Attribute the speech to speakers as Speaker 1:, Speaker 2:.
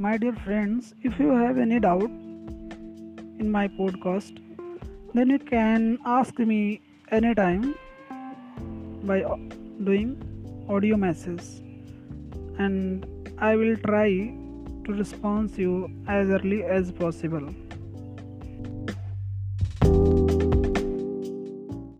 Speaker 1: My dear friends, if you have any doubt in my podcast, then you can ask me anytime by doing audio message and I will try to respond you as early as possible.